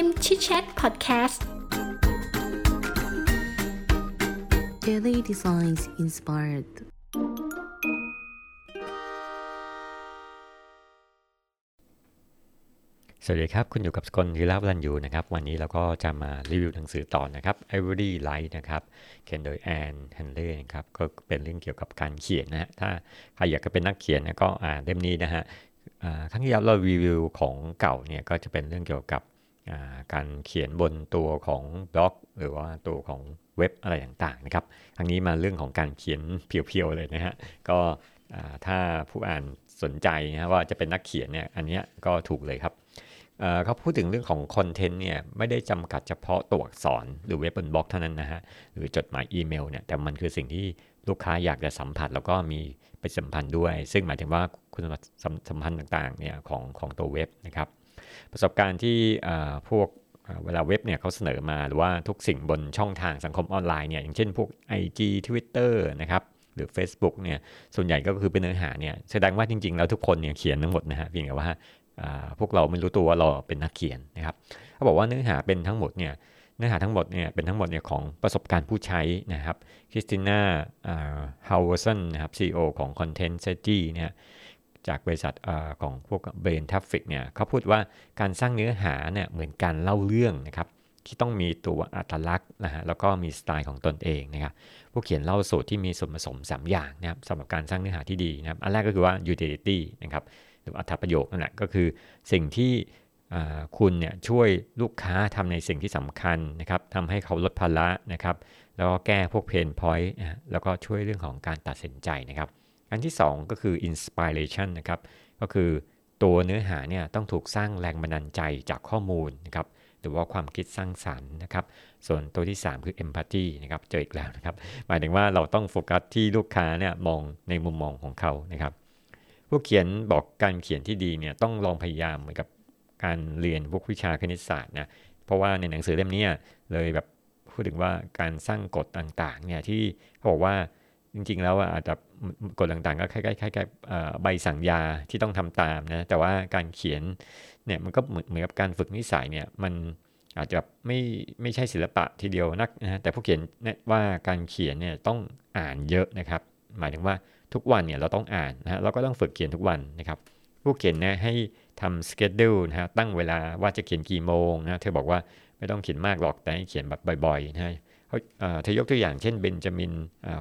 พิมพ์ Chit Chat Podcast Daily Designs Inspired สวัสดีครับ คุณอยู่กับสกลทีลาบรันยูนะครับ วันนี้เราก็จะมารีวิวหนังสือต่อนะครับ Every Light นะครับเขียนโดยแอนฮันเล่นะครับ ก็เป็นเรื่องเกี่ยวกับการเขียนนะฮะ ถ้าใครอยากจะเป็นนักเขียนนะก็อ่านเล่มนี้นะฮะครั้งที่แล้วเรารีวิวของเก่าเนี่ยก็จะเป็นเรื่องเกี่ยวกับ การเขียนบนตัวของบล็อก หรือว่าตัวของเว็บอะไรต่างๆนะครับครั้งนี้มาเรื่องของการเขียนเพียวๆเลยนะฮะก็ถ้าผู้อ่านสนใจนะว่าจะเป็นนักเขียนเนี่ยอันนี้ก็ถูกเลยครับเขาพูดถึงเรื่องของคอนเทนต์เนี่ยไม่ได้จำกัดเฉพาะตัวอักษร หรือเว็บบนบล็อกเท่านั้นนะฮะหรือจดหมายอีเมลเนี่ยแต่มันคือสิ่งที่ลูกค้าอยากจะสัมผัสแล้วก็มีไปสัมพันธ์ด้วย ซึ่งหมายถึงว่าคุณสมบัติสัมพันธ์ต่างๆเนี่ยของของตัวเว็บนะครับ ประสบการณ์ที่พวกเวลาเว็บเนี่ยเขาเสนอมาหรือว่าทุกสิ่งบนช่องทางสังคมออนไลน์เนี่ยอย่างเช่นพวก IG Twitter นะครับหรือ Facebook เนี่ยส่วนใหญ่ก็คือเป็นเนื้อหาเนี่ยแสดงว่าจริง ๆ แล้วทุกคนเนี่ยเขียนทั้งหมดนะฮะเพียงแต่ว่าพวกเราไม่รู้ตัวว่าเราเป็นนักเขียนนะครับเขาบอกว่าเนื้อหาเป็นทั้งหมดเนี่ยเนื้อหาทั้งหมดเนี่ยเป็นทั้งหมดเนี่ยของประสบการณ์ผู้ใช้นะครับคริสติน่าฮาวเวอร์สันนะครับซีอของ Content Strategy เนี่ย จากบริษัทอของพวก Brain Traffic เนี่ยเขาพูดว่าการสร้างเนื้อหาเนี่ยเหมือนการเล่าเรื่องนะครับที่ต้องมีตัวอัตลักษณ์นะฮะแล้วก็มีสไตล์ของตนเองนะครับผู้เขียนเล่าสูตรที่มีส่วนผสม 3 อย่างนะครับสำหรับการสร้างเนื้อหาที่ดีนะครับอันแรกก็คือว่า utility นะครับหรืออัตประโยคนั่นแหละก็คือสิ่งที่คุณเนี่ยช่วยลูกค้าทำในสิ่งที่สำคัญนะครับทำให้เขาลดภาระนะครับ แล้วก็แก้พวกเพนพอยต์แล้วก็ช่วยเรื่องของการตัดสินใจนะครับ อันที่ 2 ก็คือ inspiration นะครับก็คือตัวเนื้อหาเนี่ยต้องถูกสร้างแรงบันดาลใจจากข้อมูลนะครับหรือว่าความคิดสร้างสรรค์นะครับ ส่วนตัวที่ 3 คือ empathy นะครับเจออีกแล้วนะครับ หมายถึงว่าเราต้องโฟกัสที่ลูกค้าเนี่ยมองในมุมมองของเขานะครับ ผู้เขียนบอกการเขียนที่ดีเนี่ยต้องลองพยายามเหมือนกับการเรียนพวกวิชาคณิตศาสตร์นะเพราะว่าในหนังสือเล่มนี้เลยแบบพูดถึงว่าการสร้างกฎต่างๆเนี่ยที่เขาบอกว่า จริงๆ แล้วอาจจะกฎต่างๆ ก็คล้ายๆๆใบสั่งยาที่ต้องทำตามนะ แต่ว่าการเขียนเนี่ยมันก็เหมือนกับการฝึกนิสัยเนี่ยมันอาจจะไม่ไม่ใช่ศิลปะทีเดียวนักนะแต่ผู้เขียนว่าการเขียนเนี่ยต้องอ่านเยอะนะครับ หมายถึงว่าทุกวันเนี่ยเราต้องอ่านนะฮะเราก็ต้องฝึกเขียนทุกวันนะครับ ผู้เขียนนะให้ทำสเกจดูนะฮะตั้งเวลาว่าจะเขียนกี่โมงนะเธอบอกว่าไม่ต้องเขียนมากหรอกแต่ให้เขียนแบบบ่อยๆนะ ฮะเธอยกตัวอย่างเช่นเบนจามิน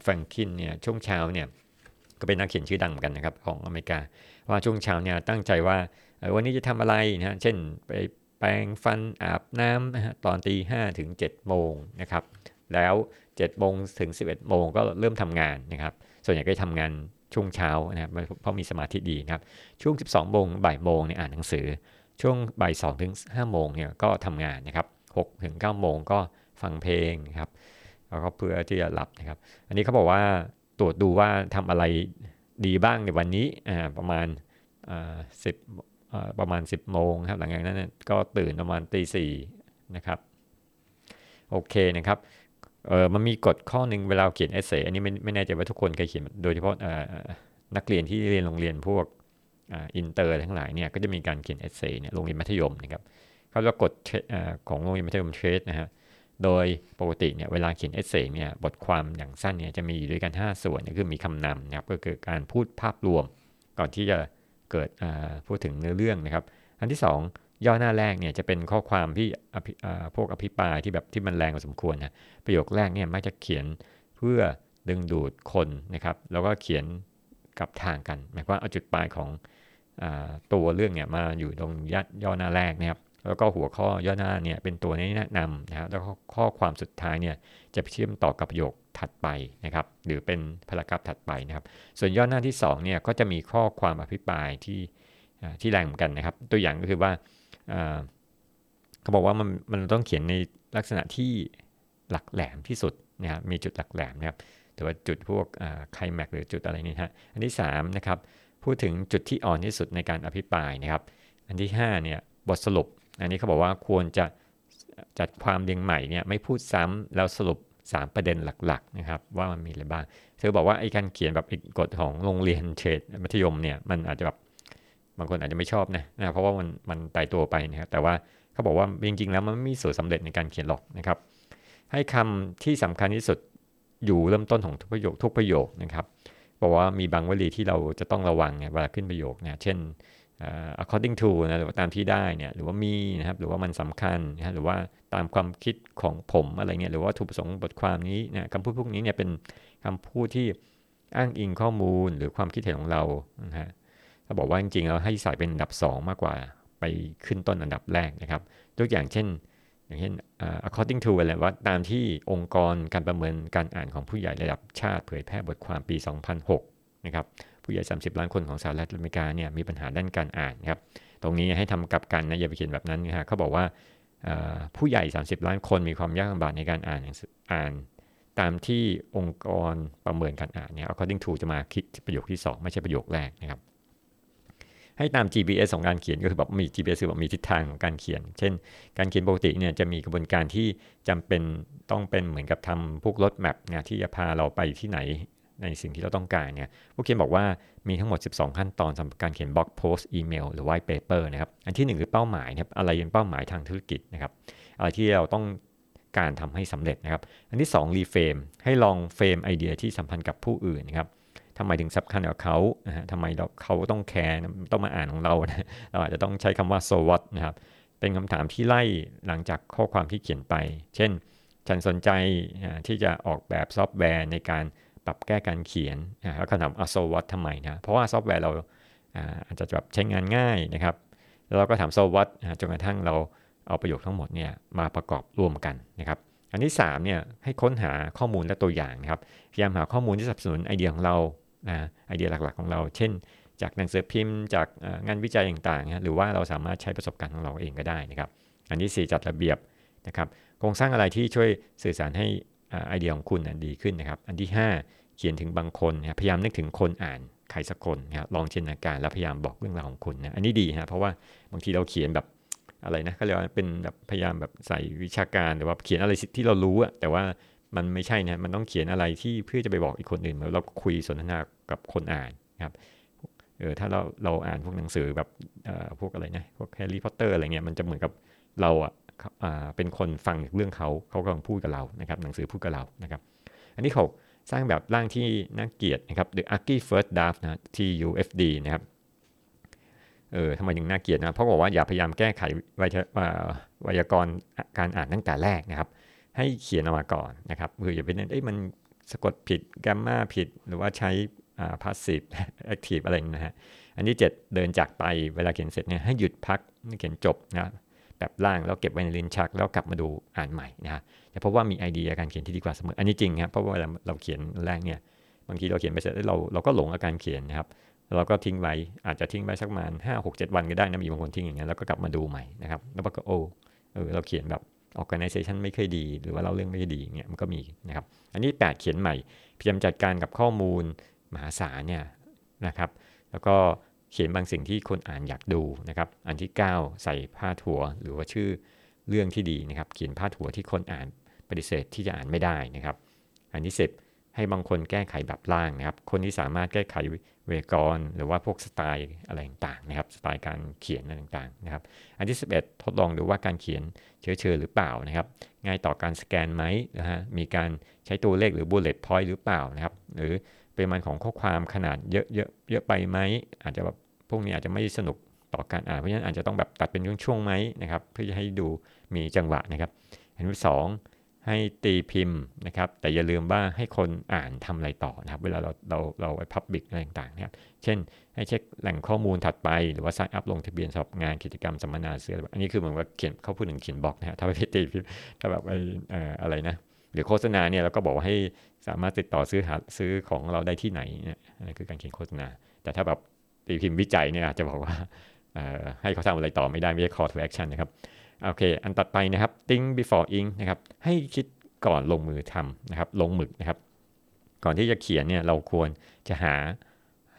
แฟรงคินเนี่ยช่วงเช้าเนี่ยก็เป็นนักเขียนชื่อดังเหมือนกันนะครับของอเมริกา ว่าช่วงเช้าเนี่ยตั้งใจว่าวันนี้จะทำอะไรนะเช่นไปแปรงฟันอาบน้ำนะฮะตอนตีห้าถึง7จ็ดโมงนะครับแล้ว7จ็ดโมงถึง 11บเอ็ดโมงก็เริ่มทำงานนะครับส่วนใหญ่ก็ทำงานช่วงเช้านะครับเพราะมีสมาธิดีนะครับช่วง 12โมงบ่ายโมงเนี่ยอ่านหนังสือ ช่วงบ่าย2ถึง5โมงเนี่ยก็ทำงานนะครับ6ถึง9โมงก็ ฟังเพลงครับแล้วก็เพื่อที่จะหลับนะครับ อันนี้เขาบอกว่าตรวจดูว่าทำอะไรดีบ้างในวันนี้ประมาณสิบประมาณ 10 โมงครับหลังจากนั้นก็ตื่นประมาณตีสี่นะครับโอเคนะครับเออมันมีกฎข้อหนึ่งเวลาเขียน essay อันนี้ไม่ไม่แน่ใจว่าทุกคนเคยเขียนโดยเฉพาะนักเรียนที่เรียนโรงเรียนพวกอินเตอร์ทั้งหลายเนี่ยก็จะมีการเขียน essay เนี่ยโรงเรียนมัธยมนะครับเขาจะกฎของโรงเรียนมัธยมเทรดนะฮะ โดยปกติเนี่ยเวลาเขียน essay เนี่ยบทความอย่างสั้นเนี่ยจะมีอยู่ด้วยกัน 5 ส่วนคือมีคำนำนะครับก็คือการพูดภาพรวม ก่อนที่จะเกิดพูดถึงเนื้อเรื่องนะครับ อันที่ 2 ย่อหน้าแรกเนี่ยจะเป็นข้อความที่พวกอภิปรายที่แบบที่มันแรงพอสมควรนะประโยคแรกเนี่ยมักจะเขียนเพื่อดึงดูดคนนะครับ แล้วก็เขียนกับทางกัน หมายความว่าเอาจุดปลายของอตัวเรื่องเนี่ยมาอยู่ตรงย่อหน้าแรกนะครับ แล้วก็หัวข้อย่อหน้าเนี่ยเป็นตัวแนะนำนะครับแล้วก็ข้อความสุดท้ายเนี่ยจะเชื่อมต่อกับประโยคถัดไปนะครับ หรือเป็นพารากราฟถัดไปนะครับ ส่วนย่อหน้าที่2เนี่ยก็จะมีข้อความอภิปรายที่ที่แรงเหมือนกันนะครับ ตัวอย่างก็คือว่าเขาบอกว่ามันมันต้องเขียนในลักษณะที่หลักแหลมที่สุดนะครับมีจุดหลักแหลมนะครับแต่ว่าจุดพวกไคลแม็กหรือจุดอะไรนี่ฮะอันที่3นะครับพูดถึงจุดที่อ่อนที่สุดในการอภิปรายนะครับ อันที่5เนี่ยบทสรุป อันนี้เขาบอกว่าควรจะจัดความเรียงใหม่เนี่ยไม่พูดซ้ำแล้วสรุป 3 ประเด็นหลักๆนะครับว่ามันมีอะไรบ้าง เธอบอกว่าไอ้การเขียนแบบกฎของโรงเรียนเทรดมัธยมเนี่ยมันอาจจะแบบบางคนอาจจะไม่ชอบนะนะเพราะว่ามันมันตายตัวไปนะครับแต่ว่าเขาบอกว่าจริงๆแล้วมันไม่มีสูตรสาเร็จในการเขียนหรอกนะครับ ให้คำที่สำคัญที่สุดอยู่เริ่มต้นของทุกประโยคทุกประโยคนะครับบอกว่ามีบางวลีที่เราจะต้องระวังเนี่ยเวลาขึ้นประโยคเนี่ยเช่น according to นะหรือว่าตามที่ได้เนี่ยหรือว่ามีนะครับหรือว่ามันสำคัญนะหรือว่าตามความคิดของผมอะไรเนี่ยหรือว่าถูกประสงค์บทความนี้นะคำพูดพวกนี้เนี่ยเป็นคำพูดที่อ้างอิงข้อมูลหรือความคิดเห็นของเรานะฮะถ้าบอกว่าจริงๆเราให้ใส่เป็นอันดับ 2 มากกว่าไปขึ้นต้นอันดับแรกนะครับยกอย่างเช่น อย่างเช่น according to อะไรว่าตามที่องค์กรการประเมินการอ่านของผู้ใหญ่ระดับชาติเผยแพร่บทความปี 2006 นะครับ ผู้ใหญ่ 30 ล้านคนของสหรัฐอเมริกาเนี่ยมีปัญหาด้านการอ่านครับตรงนี้ให้ทำกับกันนะอย่าไปเขียนแบบนั้นนะฮะเขาบอกว่าผู้ใหญ่ 30 ล้านคนมีความยากลำบากในการอ่านอ่านตามที่องค์กรประเมินการอ่านเนี่ย according to จะมาคิดประโยคที่ 2 ไม่ใช่ประโยคแรกนะครับ ให้ตาม GPS ของการเขียนก็คือแบบมี GPS คือแบบมีทิศทางของการเขียน เช่น การเขียนปกติเนี่ยจะมีกระบวนการที่จำเป็นต้องเป็นเหมือนกับทำพวก roadmap นะที่จะพาเราไปที่ไหน ในสิ่งที่เราต้องการเนี่ยผู้เขียนบอกว่ามีทั้งหมด 12 ขั้นตอนสำหรับการเขียน blog post อีเมลหรือ white paper นะครับ อันที่ 1 คือเป้าหมายนะครับอะไรเป็นเป้าหมายทางธุรกิจนะครับอะไรที่เราต้องการทำให้สำเร็จนะครับ อันที่2 reframe ให้ลอง frame ไอเดียที่สัมพันธ์กับผู้อื่นนะครับทำไมถึงสำคัญกับเขานะฮะทำไมเราเขาต้องแคร์ต้องมาอ่านของเรานะเราอาจจะต้องใช้คำว่า so what นะครับ เป็นคำถามที่ไล่หลังจากข้อความที่เขียนไป เช่น ฉันสนใจที่จะออกแบบซอฟต์แวร์ในการ ปรับแก้การเขียนแล้วก็ถามอะ so what ทำไมนะ เพราะว่าซอฟต์แวร์เราอาจจะแบบใช้งานง่ายนะครับ แล้วเราก็ถาม so what จนกระทั่งเราเอาประโยคทั้งหมดเนี่ยมาประกอบรวมกันนะครับอันที่3เนี่ยให้ค้นหาข้อมูลและตัวอย่างนะครับพยายามหาข้อมูลที่สนับสนุนไอเดียของเรานะไอเดียหลักๆของเรา เช่น จากหนังสือพิมพ์จากงานวิจัยต่างๆ หรือว่าเราสามารถใช้ประสบการณ์ของเราเองก็ได้นะครับ อันที่ 4 จัดระเบียบนะครับโครงสร้างอะไรที่ช่วยสื่อสารให้ ไอเดียของคุณดีขึ้นนะครับ อันที่ 5 เขียนถึงบางคนนะพยายามนึกถึงคนอ่านใครสักคนนะลองจินตนาการแล้วพยายามบอกเรื่องราวของคุณนะอันนี้ดีนะเพราะว่าบางทีเราเขียนแบบอะไรนะเขาเรียกว่าเป็นแบบพยายามแบบใส่วิชาการหรือว่าเขียนอะไรที่เรารู้อะแต่ว่ามันไม่ใช่นะมันต้องเขียนอะไรที่เพื่อจะไปบอกอีกคนอื่นเมื่อเราคุยสนทนากับคนอ่านครับเออถ้าเราเราอ่านพวกหนังสือแบบพวกอะไรนะพวกแฮร์รี่พอตเตอร์อะไรเงี้ยมันจะเหมือนกับเราอะ เป็นคนฟังเรื่องเขาเขากำลังพูดกับเรานะครับหนังสือพูดกับเรานะครับ อันนี้เขาสร้างแบบร่างที่น่าเกลียดนะครับ The Ugly First Draft นะ TUFD นะครับเออทำไมถึงน่าเกลียดนะเพราะบอกว่าอย่าพยายามแก้ไขไวยากรณ์การอ่านตั้งแต่แรกนะครับ ให้เขียนออกมาก่อนนะครับคืออย่าไปเน้นเอ้ยมันสะกดผิดแกมมาผิดหรือว่าใช้อ่า passive active อะไรนะฮะอันที่ 7 เดินจากไปเวลาเขียนเสร็จเนี่ยให้หยุดพักเขียนจบนะ แบบล่างแล้วเก็บไว้ในลิ้นชัก แล้วกลับมาดูอ่านใหม่นะฮะเพราะว่ามีไอเดียการเขียนที่ดีกว่าเสมออันนี้จริงครับเพราะว่าเราเขียนแรกเนี่ยบางทีเราเขียนไปเสร็จแล้วเราเราก็หลงอาการเขียนนะครับเราก็ทิ้งไว้อาจจะทิ้งไว้สักประมาณห้าหกเจ็ดวันก็ได้นะมีบางคนทิ้งอย่างนี้แล้วก็กลับมาดูใหม่นะครับแล้วก็โอ้เออเราเขียนแบบ organization ไม่เคยดี หรือว่าเราเรื่องไม่ดีเงี้ยมันก็มีนะครับอันนี้ 8 เขียนใหม่พยายามจัดการกับข้อมูลมหาศาลเนี่ยนะครับแล้วก็ เขียนบางสิ่งที่คนอ่านอยากดูนะครับ อันที่ 9 ใส่ผ้าถั่วหรือว่าชื่อเรื่องที่ดีนะครับ เขียนพาดหัวที่คนอ่านปฏิเสธที่จะอ่านไม่ได้นะครับ อันที่ 10 ให้บางคนแก้ไขแบบล่างนะครับ คนที่สามารถแก้ไขเวกรหรือว่าพวกสไตล์อะไรต่างๆนะครับ สไตล์การเขียนอะไรต่างๆนะครับ อันที่ 11 ทดลองดูว่าการเขียนเชื้อเชิญหรือเปล่านะครับ ง่ายต่อการสแกนไหมนะฮะ มีการใช้ตัวเลขหรือ bullet point หรือเปล่านะครับ หรือ ปริมาณของข้อความขนาดเยอะเยอะเยอะไปไหมอาจจะแบบพวกนี้อาจจะไม่สนุกต่อการอ่านเพราะฉะนั้นอาจจะต้องแบบตัดเป็นช่วงๆไหมนะครับ เพื่อจะให้ดูมีจังหวะนะครับอันที่สองให้ตีพิมพ์นะครับ แต่อย่าลืมว่าให้คนอ่านทำอะไรต่อนะครับ เวลาเราเราเราไว้พับบิกอะไรต่างๆนะครับ เช่น ให้เช็คแหล่งข้อมูลถัดไป หรือว่า s ายอัพลงทะเบียนสอบงานกิจกรรมสัมมนาเสื้ออันนี้คือเหมือนว่าเขียนเขาพูดถึงเขียนบล็อกนะฮะถ้าไปตีพิมพ์ถ้าแบบไอ้อะไรนะ รือโฆษณาเนี่ยเราก็บอกว่าให้สามารถติดต่อซื้อหาซื้อของเราได้ที่ไหนเนี่ยนั่นคือการเขียนโฆษณา แต่ถ้าแบบตีพิมพ์วิจัยเนี่ยอาจจะบอกว่าให้เขาทำอะไรต่อไม่ได้ไม่ใช่ call to action นะครับโอเค อันตัดไปนะครับ think before ink นะครับให้คิดก่อนลงมือทำนะครับลงหมึกนะครับ ก่อนที่จะเขียนเนี่ยเราควรจะหา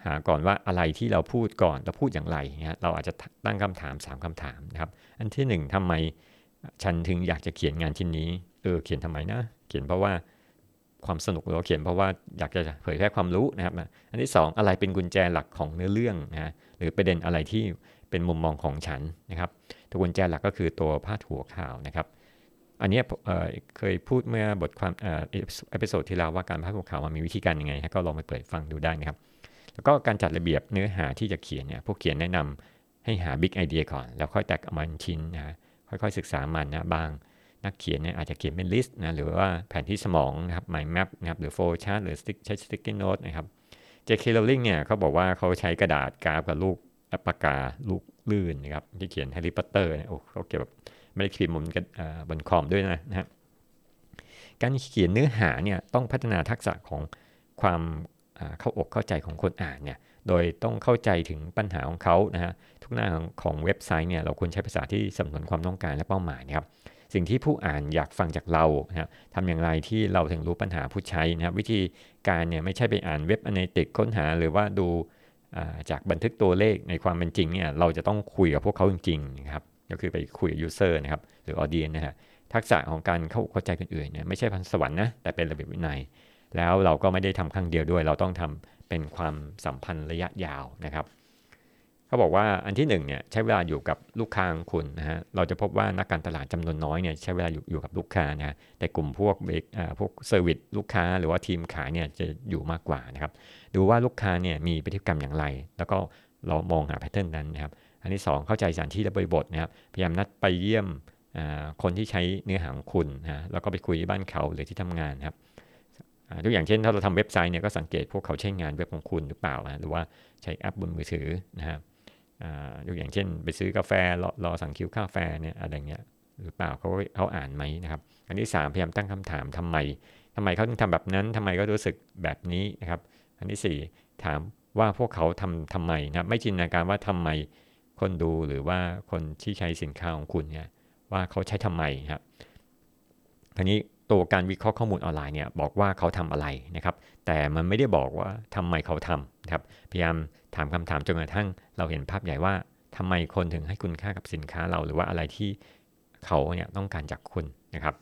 หาก่อนว่าอะไรที่เราพูดก่อนเราพูดอย่างไรนะเราอาจจะตั้งคำถาม 3คำถามนะครับ อันที่ 1ทำไมฉันถึงอยากจะเขียนงานชิ้นนี้เออเขียนทำไมนะ เขียนเพราะว่าความสนุกเราเขียนเพราะว่าอยากจะเผยแพร่ความรู้นะครับ อันที่ 2 อะไรเป็นกุญแจหลักของเนื้อเรื่องนะหรือประเด็นอะไรที่เป็นมุมมองของฉันนะครับตัวกุญแจหลักก็คือตัวพาดหัวข่าวนะครับ อันนี้เคยพูดเมื่อบทความ episode ที่แล้วว่าการพาดหัวข่าวมันมีวิธีการยังไงก็ลองไปเปิดฟังดูได้นะครับ แล้วก็การจัดระเบียบเนื้อหาที่จะเขียนเนี่ยผู้เขียนแนะนำให้หา big idea ก่อน แล้วค่อยแตกออกมาชิ้นนะค่อยๆศึกษามันนะบาง นักเขียนเนี่ยอาจจะเขียนเป็น list นะหรือว่าแผนที่สมองนะครับ mind map นะครับหรือ flow chart หรือใช้ sticky note นะครับ J.K. Rowling เนี่ยเขาบอกว่าเขาใช้กระดาษกราฟกับลูกปากกาลูกลื่นนะครับที่เขียนแฮร์รี่พอตเตอร์เนี่ยโอ้เขาเก็บแบบไม่ได้เขียนบนบนคอมด้วยนะนะการเขียนเนื้อหาเนี่ยต้องพัฒนาทักษะของความเข้าอกเข้าใจของคนอ่านเนี่ยโดยต้องเข้าใจถึงปัญหาของเขานะฮะทุกหน้าของเว็บไซต์เนี่ยเราควรใช้ภาษาที่สำนวนความต้องการและเป้าหมายนะครับ สิ่งที่ผู้อ่านอยากฟังจากเรานะครับทำอย่างไรที่เราถึงรู้ปัญหาผู้ใช้นะครับ วิธีการเนี่ยไม่ใช่ไปอ่าน web analytics ค้นหา หรือว่าดูจากบันทึกตัวเลขในความเป็นจริงเนี่ยเราจะต้องคุยกับพวกเขาจริงๆนะครับก็คือไปคุยกับ user นะครับหรือ audience นะฮะทักษะของการเข้าเข้าใจคนอื่นเนี่ยไม่ใช่พรสวรรค์นะแต่เป็นระเบียบวินัย แล้วเราก็ไม่ได้ทำครั้งเดียวด้วย เราต้องทำเป็นความสัมพันธ์ระยะยาวนะครับ เขาบอกว่าอันที่1เนี่ยใช้เวลาอยู่กับลูกค้าของคุณนะฮะเราจะพบว่านักการตลาดจำนวนน้อยเนี่ยใช้เวลาอยู่อยู่กับลูกค้านะแต่กลุ่มพวกเบรกพวก service ลูกค้าหรือว่าทีมขายเนี่ยจะอยู่มากกว่านะครับดูว่าลูกค้าเนี่ยมีพฤติกรรมอย่างไร แล้วก็เรามองหา pattern นั้นนะครับอันที่ 2 เข้าใจสถานที่และบริบทนะครับพยายามนัดไปเยี่ยมคนที่ใช้เนื้อหาของคุณนะแล้วก็ไปคุยที่บ้านเขาหรือที่ทำงานครับทุกอย่างเช่นถ้าเราทำเว็บไซต์เนี่ยก็สังเกตพวกเขาใช้งานเว็บของคุณหรือเปล่านะหรือว่าใช้แอปบนมือถือนะครับ ยกอย่างเช่น ไปซื้อกาแฟรอรอสั่งคิวกาแฟเนี่ยอะไรเงี้ยหรือเปล่าเขาเขาอ่านไหมนะครับ อันที่ 3 พยายามตั้งคำถามทำไมทำไมเขาถึงทำแบบนั้นทำไมก็รู้สึกแบบนี้นะครับ อันที่ 4 ถามว่าพวกเขาทำทำไมนะไม่จินตนาการว่าทำไมคนดูหรือว่าคนที่ใช้สินค้าของคุณเนี่ยว่าเขาใช้ทำไมครับทีนี้ตัวการวิเคราะห์ข้อมูลออนไลน์เนี่ยบอกว่าเขาทำอะไรนะครับ แต่มันไม่ได้บอกว่าทำไมเขาทำนะครับ พยายาม ถามคำถามจนกระทั่งเราเห็นภาพใหญ่ว่าทำไมคนถึงให้คุณค่ากับสินค้าเราหรือว่าอะไรที่เขาเนี่ยต้องการจากคุณนะครับ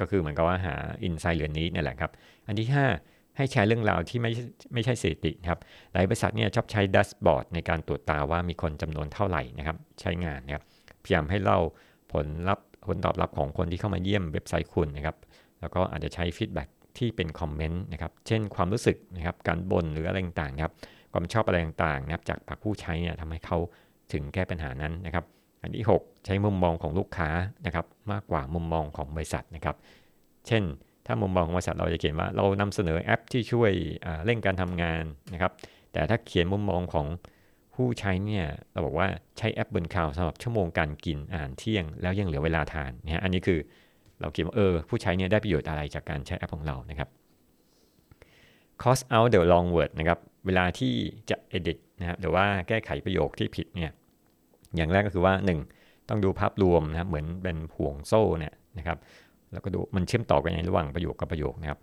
ก็คือเหมือนกับว่าหาอินไซต์เหลือนี้นี่แหละครับ อันที่ 5 ให้แชร์เรื่องราวที่ไม่ไม่ใช่สถิติครับหลายบริษัทเนี่ยชอบใช้ดัสบอร์ดในการตรวจตาว่ามีคนจำนวนเท่าไหร่นะครับ ใช้งานนะครับพยายามให้เล่าผลลัพธ์ผลตอบรับของคนที่เข้ามาเยี่ยมเว็บไซต์คุณนะครับ แล้วก็อาจจะใช้ฟีดแบ็ที่เป็นคอมเมนต์นะครับ เช่นความรู้สึกนะครับ การบ่นหรืออะไรต่างๆครับ ความชอบอะไรต่างๆนะครับจากปากผู้ใช้เนี่ยทำให้เขาถึงแก้ปัญหานั้นนะครับ อันที่ 6 ใช้มุมมองของลูกค้านะครับมากกว่ามุมมองของบริษัทนะครับ เช่น ถ้ามุมมองของบริษัทเราจะเขียนว่าเรานำเสนอแอปที่ช่วยเร่งการทำงานนะครับ แต่ถ้าเขียนมุมมองของผู้ใช้เนี่ยเราบอกว่าใช้แอปบนข่าวสำหรับชั่วโมงการกินอาหารเที่ยง แล้วยังเหลือเวลาทานนะฮะอันนี้คือเราเขียนว่าเออผู้ใช้เนี่ยได้ประโยชน์อะไรจากการใช้แอปของเรานะครับ cost out the long word นะครับ เวลาที่จะ edit นะครับหรือว่าแก้ไขประโยคที่ผิดเนี่ยอย่างแรกก็คือว่า 1 ต้องดูภาพรวมนะครับเหมือนเป็นห่วงโซ่เนี่ยนะครับแล้วก็ดูมันเชื่อมต่อกันในระหว่างประโยคกับประโยคนะครับ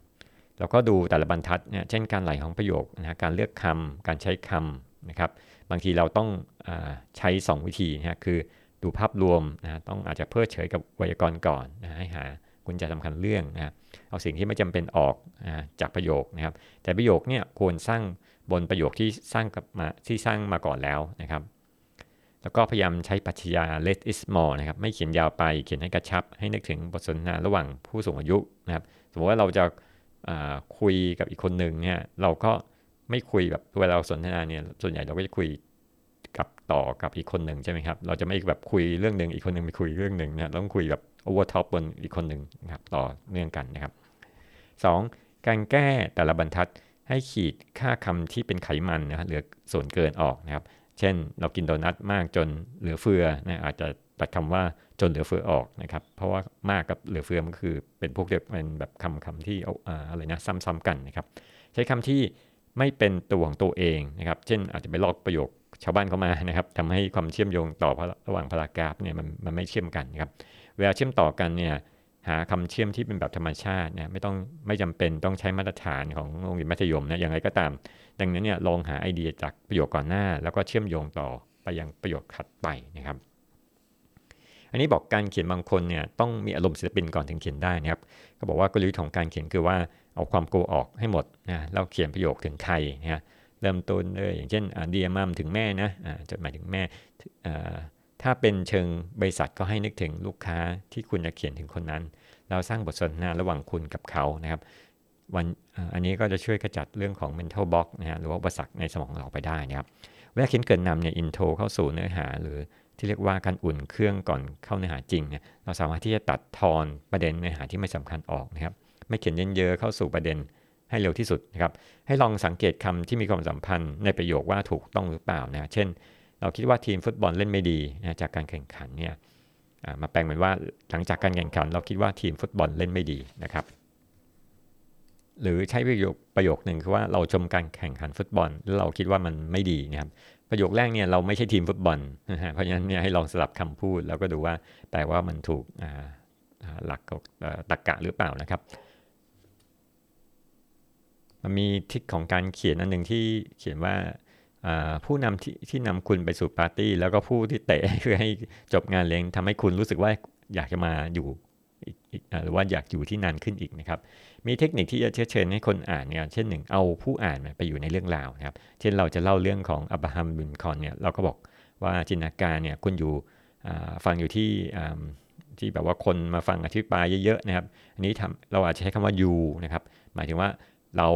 แล้วก็ดูแต่ละบรรทัดเนี่ยเช่นการไหลของประโยคนะการเลือกคำการใช้คำนะครับ บางทีเราต้องอใช้ 2 วิธีนะคือดูภาพรวมนะต้องอาจจะเพิดเฉยกับไวยากรณ์ก่อนนะให้หากุญแจสำคัญเรื่องนะเอาสิ่งที่ไม่จำเป็นออกนะจากประโยคนะครับ แต่ประโยคเนี่ยควรสร้าง บนประโยคที่สร้างกับมาที่สร้างมาก่อนแล้วนะครับ แล้วก็พยายามใช้ปัจจัย less is more นะครับ ไม่เขียนยาวไปเขียนให้กระชับ ให้นึกถึงบทสนทนาระหว่างผู้สูงอายุนะครับ สมมติว่าเราจะคุยกับอีกคนหนึ่งเนี่ยเราก็ไม่คุยแบบเวลาเราสนทนาเนี่ยส่วนใหญ่เราก็จะคุยกับต่อกับอีกคนหนึ่งใช่ไหมครับ เราจะไม่แบบคุยเรื่องหนึ่งอีกคนหนึ่งไปคุยเรื่องหนึ่งนะต้องคุยแบบ over top บนอีกคนหนึ่งนะครับต่อเนื่องกันนะครับ 2. การแก้แต่ละบรรทัด ให้ขีดค่าคำที่เป็นไขมันนะฮะเหลือส่วนเกินออกนะครับ เช่นเรากินโดนัทมากจนเหลือเฟือนะอาจจะตัดคำว่าจนเหลือเฟือออกนะครับ เพราะว่ามากกับเหลือเฟือมันคือเป็นพวกเดียวเป็นแบบคำคำที่เอาอะไรนะซ้ำๆกันนะครับ ใช้คำที่ไม่เป็นตัวของตัวเองนะครับ เช่นอาจจะไปลอกประโยคชาวบ้านเข้ามานะครับทำให้ความเชื่อมโยงต่อระหว่างพารากราฟเนี่ยมันมันไม่เชื่อมกันนะครับ เวลาเชื่อมต่อกันเนี่ย หาคำเชื่อมที่เป็นแบบธรรมชาติเนี่ยไม่ต้องไม่จำเป็นต้องใช้มาตรฐานของโรงเรียนมัธยมนะอย่างไรก็ตาม ดังนั้นเนี่ยลองหาไอเดียจากประโยคก่อนหน้า แล้วก็เชื่อมโยงต่อไปยังประโยคถัดไปนะครับอันนี้บอกการเขียนบางคนเนี่ยต้องมีอารมณ์ศิลปินก่อนถึงเขียนได้นะครับเขาบอกว่ากลยุทธ์ของการเขียนคือว่าเอาความกลัวออกให้หมดนะเราเขียนประโยคถึงใครนะเริ่มต้นเลยอย่างเช่นเดียมัมถึงแม่นะจดหมายถึงแม่ ถ้าเป็นเชิงบริษัทก็ให้นึกถึงลูกค้าที่คุณจะเขียนถึงคนนั้น เราสร้างบทสนทนาระหว่างคุณกับเขานะครับ วันอันนี้ก็จะช่วยกระจัดเรื่องของ mental block นะฮะหรือว่าอุปสรรคในสมองเราไปได้นะครับเวลาเขียนเกินนำเนี่ยอินโทรเข้าสู่เนื้อหา หรือที่เรียกว่าการอุ่นเครื่องก่อนเข้าเนื้อหาจริงเนี่ยเราสามารถที่จะตัดทอนประเด็นเนื้อหาที่ไม่สำคัญออกนะครับ ไม่เขียนเยอะๆเข้าสู่ประเด็นให้เร็วที่สุดนะครับ ให้ลองสังเกตคำที่มีความสัมพันธ์ในประโยคว่าถูกต้องหรือเปล่านะ เช่น เราคิดว่าทีมฟุตบอลเล่นไม่ดีนะจากการแข่งขันเนี่ยมาแปลงเหมือนว่าหลังจากการแข่งขัน เราคิดว่าทีมฟุตบอลเล่นไม่ดีนะครับ หรือใช้ประโยคประโยคหนึ่งคือว่าเราชมการแข่งขันฟุตบอลแล้วเราคิดว่ามันไม่ดีนะครับประโยคแรกเนี่ยเราไม่ใช่ทีมฟุตบอลนะฮะเพราะฉะนั้นเนี่ยให้ลองสลับคำพูด แล้วก็ดูว่าแต่ว่ามันถูกหลักตรรกกะหรือเปล่านะครับ มันมีทิศของการเขียนอันหนึ่งที่เขียนว่า ผู้นำที่ที่นำคุณไปสู่ปาร์ตี้ แล้วก็ผู้ที่เตะคือให้จบงานเลี้ยงทำให้คุณรู้สึกว่าอยากจะมาอยู่หรือว่าอยากอยู่ที่นานขึ้นอีกนะครับ มีเทคนิคที่จะเชิญให้คนอ่านเนี่ยเช่นหนึ่งเอาผู้อ่านไปอยู่ในเรื่องราวนะครับ เช่นเราจะเล่าเรื่องของอับราฮัมบินคอนเนี่ยเราก็บอกว่าจินตนาการเนี่ยคุณอยู่ฟังอยู่ที่ที่แบบว่าคนมาฟังอธิบายเยอะๆนะครับ อันนี้ทำเราอาจจะใช้คำว่า you นะครับ หมายถึงว่าเรา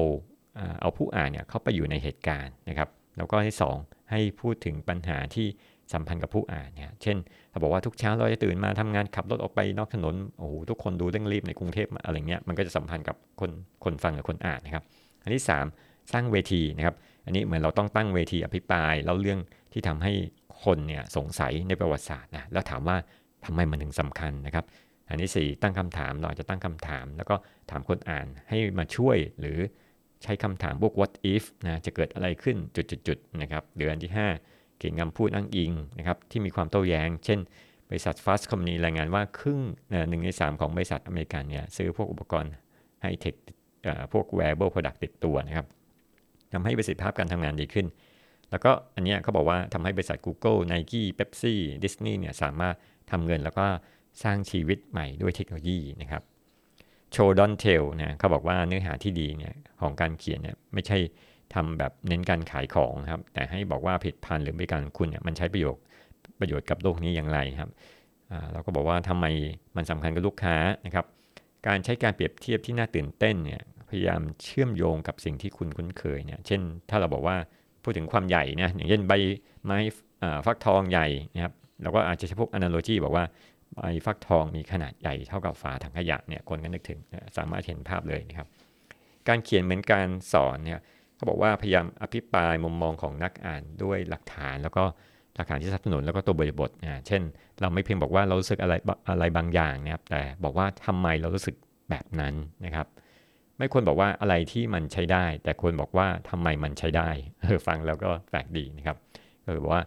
เอาผู้อ่านเนี่ยเข้าไปอยู่ในเหตุการณ์นะครับ แล้วก็ที่ 2 ให้พูดถึงปัญหาที่สัมพันธ์กับผู้อ่านเนี่ยเช่นถ้าบอกว่าทุกเช้าเราจะตื่นมาทำงานขับรถออกไปนอกถนนโอ้โหทุกคนดูเร่งรีบในกรุงเทพอะไรเงี้ยมันก็จะสัมพันธ์กับคนคนฟังกับคนอ่านนะครับ อันที่ 3 สร้างเวทีนะครับ อันนี้เหมือนเราต้องตั้งเวทีอภิปรายเล่าเรื่องที่ทำให้คนเนี่ยสงสัยในประวัติศาสตร์นะแล้วถามว่าทำไมมันถึงสำคัญนะครับ อันที่ 4 ตั้งคำถามเราจะตั้งคำถาม แล้วก็ถามคนอ่านให้มาช่วยหรือ ใช้คำถามพวก what if นะจะเกิดอะไรขึ้นจุดๆนะครับหรืออันที่ 5 เขียนคำพูดอ้างอิงนะครับที่มีความโต้แย้ง เช่น บริษัท Fast Company รายงานว่าครึ่งหนึ่งในสามของบริษัทอเมริกันเนี่ยซื้อพวกอุปกรณ์ไฮเทคพวก wearable product ติดตัวนะครับทำให้ประสิทธิภาพการทำงานดีขึ้น แล้วก็อันนี้เขาบอกว่าทำให้บริษัท Google Nike Pepsi Disney เนี่ยสามารถทำเงินแล้วก็สร้างชีวิตใหม่ด้วยเทคโนโลยีนะครับ โชดอนเทลนะเขาบอกว่าเนื้อหาที่ดีเนี่ยของการเขียนเนี่ยไม่ใช่ทำแบบเน้นการขายของครับ แต่ให้บอกว่าผลิตภัณฑ์หรือบริการคุณเนี่ยมันใช้ประโยชน์ประโยชน์กับโลกนี้อย่างไรครับเราก็บอกว่าทำไมมันสำคัญกับลูกค้านะครับ การใช้การเปรียบเทียบที่น่าตื่นเต้นเนี่ยพยายามเชื่อมโยงกับสิ่งที่คุณคุ้นเคยเนี่ยเช่น ถ้าเราบอกว่าพูดถึงความใหญ่นะอย่างเช่นใบไม้ฟักทองใหญ่นะครับเราก็อาจจะใช้พวก analogy บอกว่า ใบฟักทองมีขนาดใหญ่เท่ากับฝาถังขยะเนี่ยคนก็นึกถึงสามารถเห็นภาพเลยนะครับ การเขียนเหมือนการสอนเนี่ยเขาบอกว่าพยายามอภิปรายมุมมองของนักอ่านด้วยหลักฐานแล้วก็หลักฐานที่สนับสนุนแล้วก็ตัวบริบทนะเช่น เราไม่เพียงบอกว่าเรารู้สึกอะไรอะไรบางอย่างนะครับ แต่บอกว่าทำไมเรารู้สึกแบบนั้นนะครับ ไม่ควรบอกว่าอะไรที่มันใช้ได้ แต่ควรบอกว่าทำไมมันใช้ได้เออฟังแล้วก็แปลกดีนะครับก็คือว่า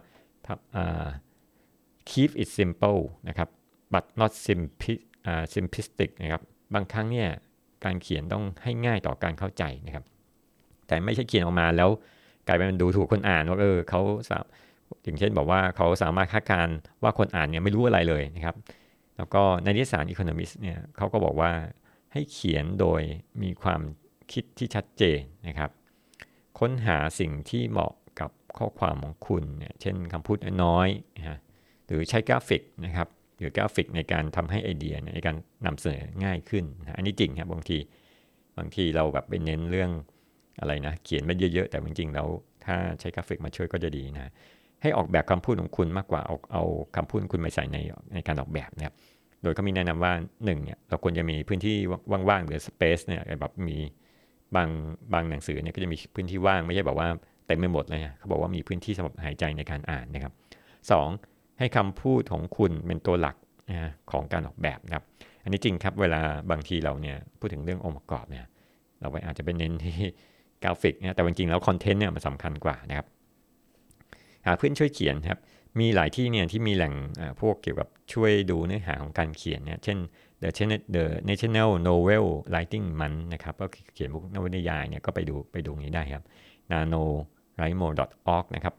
keep it simple นะครับ but not simplistic นะครับบางครั้งเนี่ยการเขียนต้องให้ง่ายต่อการเข้าใจนะครับ แต่ไม่ใช่เขียนออกมาแล้วกลายเป็นดูถูกคนอ่านว่าเออเขาสามอย่างเช่นบอกว่าเขาสามารถคาดการว่าคนอ่านเนี่ยไม่รู้อะไรเลยนะครับ แล้วก็ในนิตยสาร Economist เนี่ยเขาก็บอกว่าให้เขียนโดยมีความคิดที่ชัดเจนนะครับ ค้นหาสิ่งที่เหมาะกับข้อความของคุณเนี่ยเช่นคำพูดน้อยนะฮะหรือใช้กราฟิกนะครับ หรือกราฟิกในการทำให้ไอเดียในการนำเสนอง่ายขึ้นนะอันนี้จริงครับบางทีบางทีเราแบบไปเน้นเรื่องอะไรนะเขียนไม่เยอะๆแต่จริงๆแล้วถ้าใช้กราฟิกมาช่วยก็จะดีนะให้ออกแบบคำพูดของคุณมากกว่าเอาเอาคำพูดคุณไปใส่ในในการออกแบบนะครับโดยเขามีแนะนำว่า1เนี่ยเราควรจะมีพื้นที่ว่างๆหรือสเปซเนี่ยแบบมีบางบางหนังสือเนี่ยก็จะมีพื้นที่ว่างไม่ใช่แบบว่าเต็มไปหมดเลยเขาบอกว่ามีพื้นที่สำหรับหายใจในการอ่านนะครับ 2. ให้คำพูดของคุณเป็นตัวหลักของการออกแบบนะครับ อันนี้จริงครับเวลาบางทีเราเนี่ยพูดถึงเรื่ององค์ประกอบเนี่ยเราไปอาจจะเป็นเน้นที่กราฟิกนะแต่จริงๆแล้วคอนเทนต์เนี่ยมันสำคัญกว่านะครับหาเพื่อนช่วยเขียนครับมีหลายที่เนี่ยที่มีแหล่งพวกเกี่ยวกับช่วยดูเนื้อหาของการเขียนเนี่ยเช่น The The National Novel Writing Month นะครับก็เขียนพวกนวนิยายเนี่ยก็ไปดูไปดูนี้ได้ครับ nano r i m o org นะครับ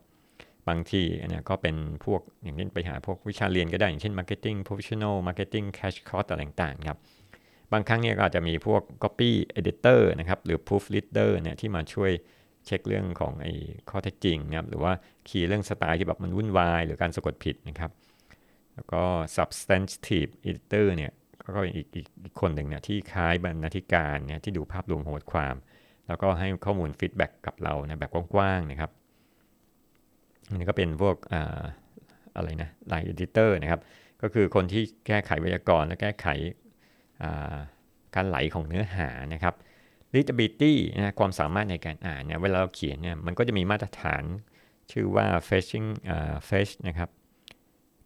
บางทีเนี่ยก็เป็นพวกอย่างเช่นไปหาพวกวิชาเรียนก็ได้ อย่างเช่น marketing professional marketing cash course อะไรต่างๆครับ บางครั้งเนี่ยก็อาจจะมีพวก copy editor นะครับ หรือ proofreader เนี่ยที่มาช่วยเช็คเรื่องของไอ้ข้อเท็จจริงนะครับ หรือว่าคีย์เรื่องสไตล์ที่แบบมันวุ่นวาย หรือการสะกดผิดนะครับ แล้วก็ substantive editor เนี่ยก็อีกอีกอีกคนหนึ่งเนี่ยที่คล้ายบรรณาธิการเนี่ยที่ดูภาพรวมของบทความ แล้วก็ให้ข้อมูล feedback กับเรานะแบบกว้างๆนะครับ อันนี้ก็เป็นพวกอ่าอะไรนะ line editor นะครับ ก็คือคนที่แก้ไขไวยากรณ์และแก้ไขการไหลของเนื้อหานะครับ readability นะความสามารถในการอ่านเนี่ยเวลาเราเขียนเนี่ยมันก็จะมีมาตรฐานชื่อว่า Flesch Flesch นะครับ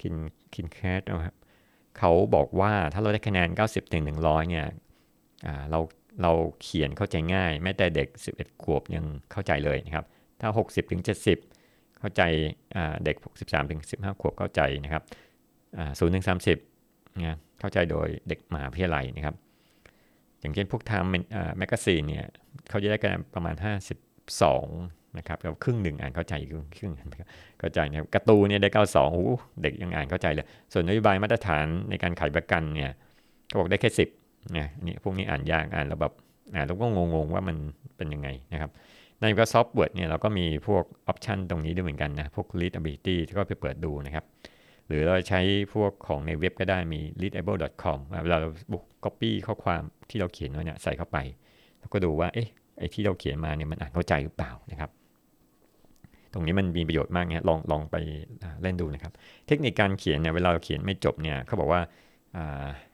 Kin Kincaid นะครับเขาบอกว่าถ้าเราได้คะแนน 90ถึง100เนี่ยเราเราเขียนเข้าใจง่าย แม้แต่เด็ก 11 ขวบยังเข้าใจเลยนะครับ ถ้า 60ถึง70 เข้าใจเด็ก 13ถึง15 ขวบเข้าใจนะครับศูนย์ถึงสามสิบนะเข้าใจโดยเด็กมหาวิทยาลัยนะครับ อย่างเช่นพวกทางแมกกาซีนเนี่ยเขาจะได้คะแนนประมาณ 52 นะครับเราครึ่งหนึ่งอ่านเข้าใจครึ่งครึ่งเข้าใจนะครับกระตูเนี่ยได้ 92โอ้เด็กยังอ่านเข้าใจเลย ส่วนนโยบายมาตรฐานในการขายประกันเนี่ยเขาบอกได้แค่ 10นะนี่พวกนี้อ่านยากอ่านแล้วแบบอ่านแล้วก็งงๆว่ามันเป็นยังไงนะครับ ใน Microsoft Word เนี่ยเราก็มีพวกออปชันตรงนี้ด้วยเหมือนกันนะ พวก readability ที่ก็ไปเปิดดูนะครับ หรือเราใช้พวกของในเว็บก็ได้มี readable.com เวลาเราบุก copy ข้อความที่เราเขียนไว้เนี่ยใส่เข้าไป แล้วก็ดูว่าเอ๊ะไอ้ที่เราเขียนมาเนี่ยมันอ่านเข้าใจหรือเปล่านะครับ ตรงนี้มันมีประโยชน์มากเนี่ยลองลองไปเล่นดูนะครับ เทคนิคการเขียนเนี่ยเวลาเราเขียนไม่จบเนี่ยเขาบอกว่า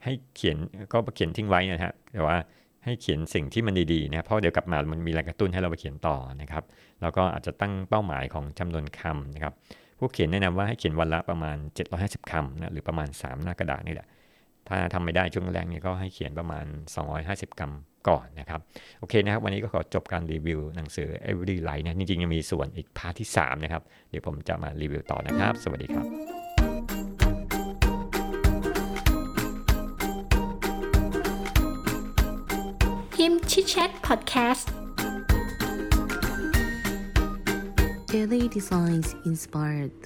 ให้เขียนก็เขียนทิ้งไว้นะฮะแต่ว่า ให้เขียนสิ่งที่มันดีๆนะเพราะเดี๋ยวกลับมามันมีแรงกระตุ้นให้เราไปเขียนต่อนะครับ แล้วก็อาจจะตั้งเป้าหมายของจำนวนคำนะครับ ผู้เขียนแนะนำว่าให้เขียนวันละประมาณ 750 คำนะหรือประมาณ 3 หน้ากระดาษนี่แหละถ้าทำไม่ได้ช่วงแรกนี่ก็ให้เขียนประมาณ 250คำก่อนนะครับ โอเคนะครับ วันนี้ก็ขอจบการรีวิวหนังสือ Every Life นะจริงๆยังมีส่วนอีกพาร์ทที่ 3 นะครับ เดี๋ยวผมจะมารีวิวต่อนะครับ สวัสดีครับ ฮิมชิดแชทพอดแคสต์ Daily Designs Inspired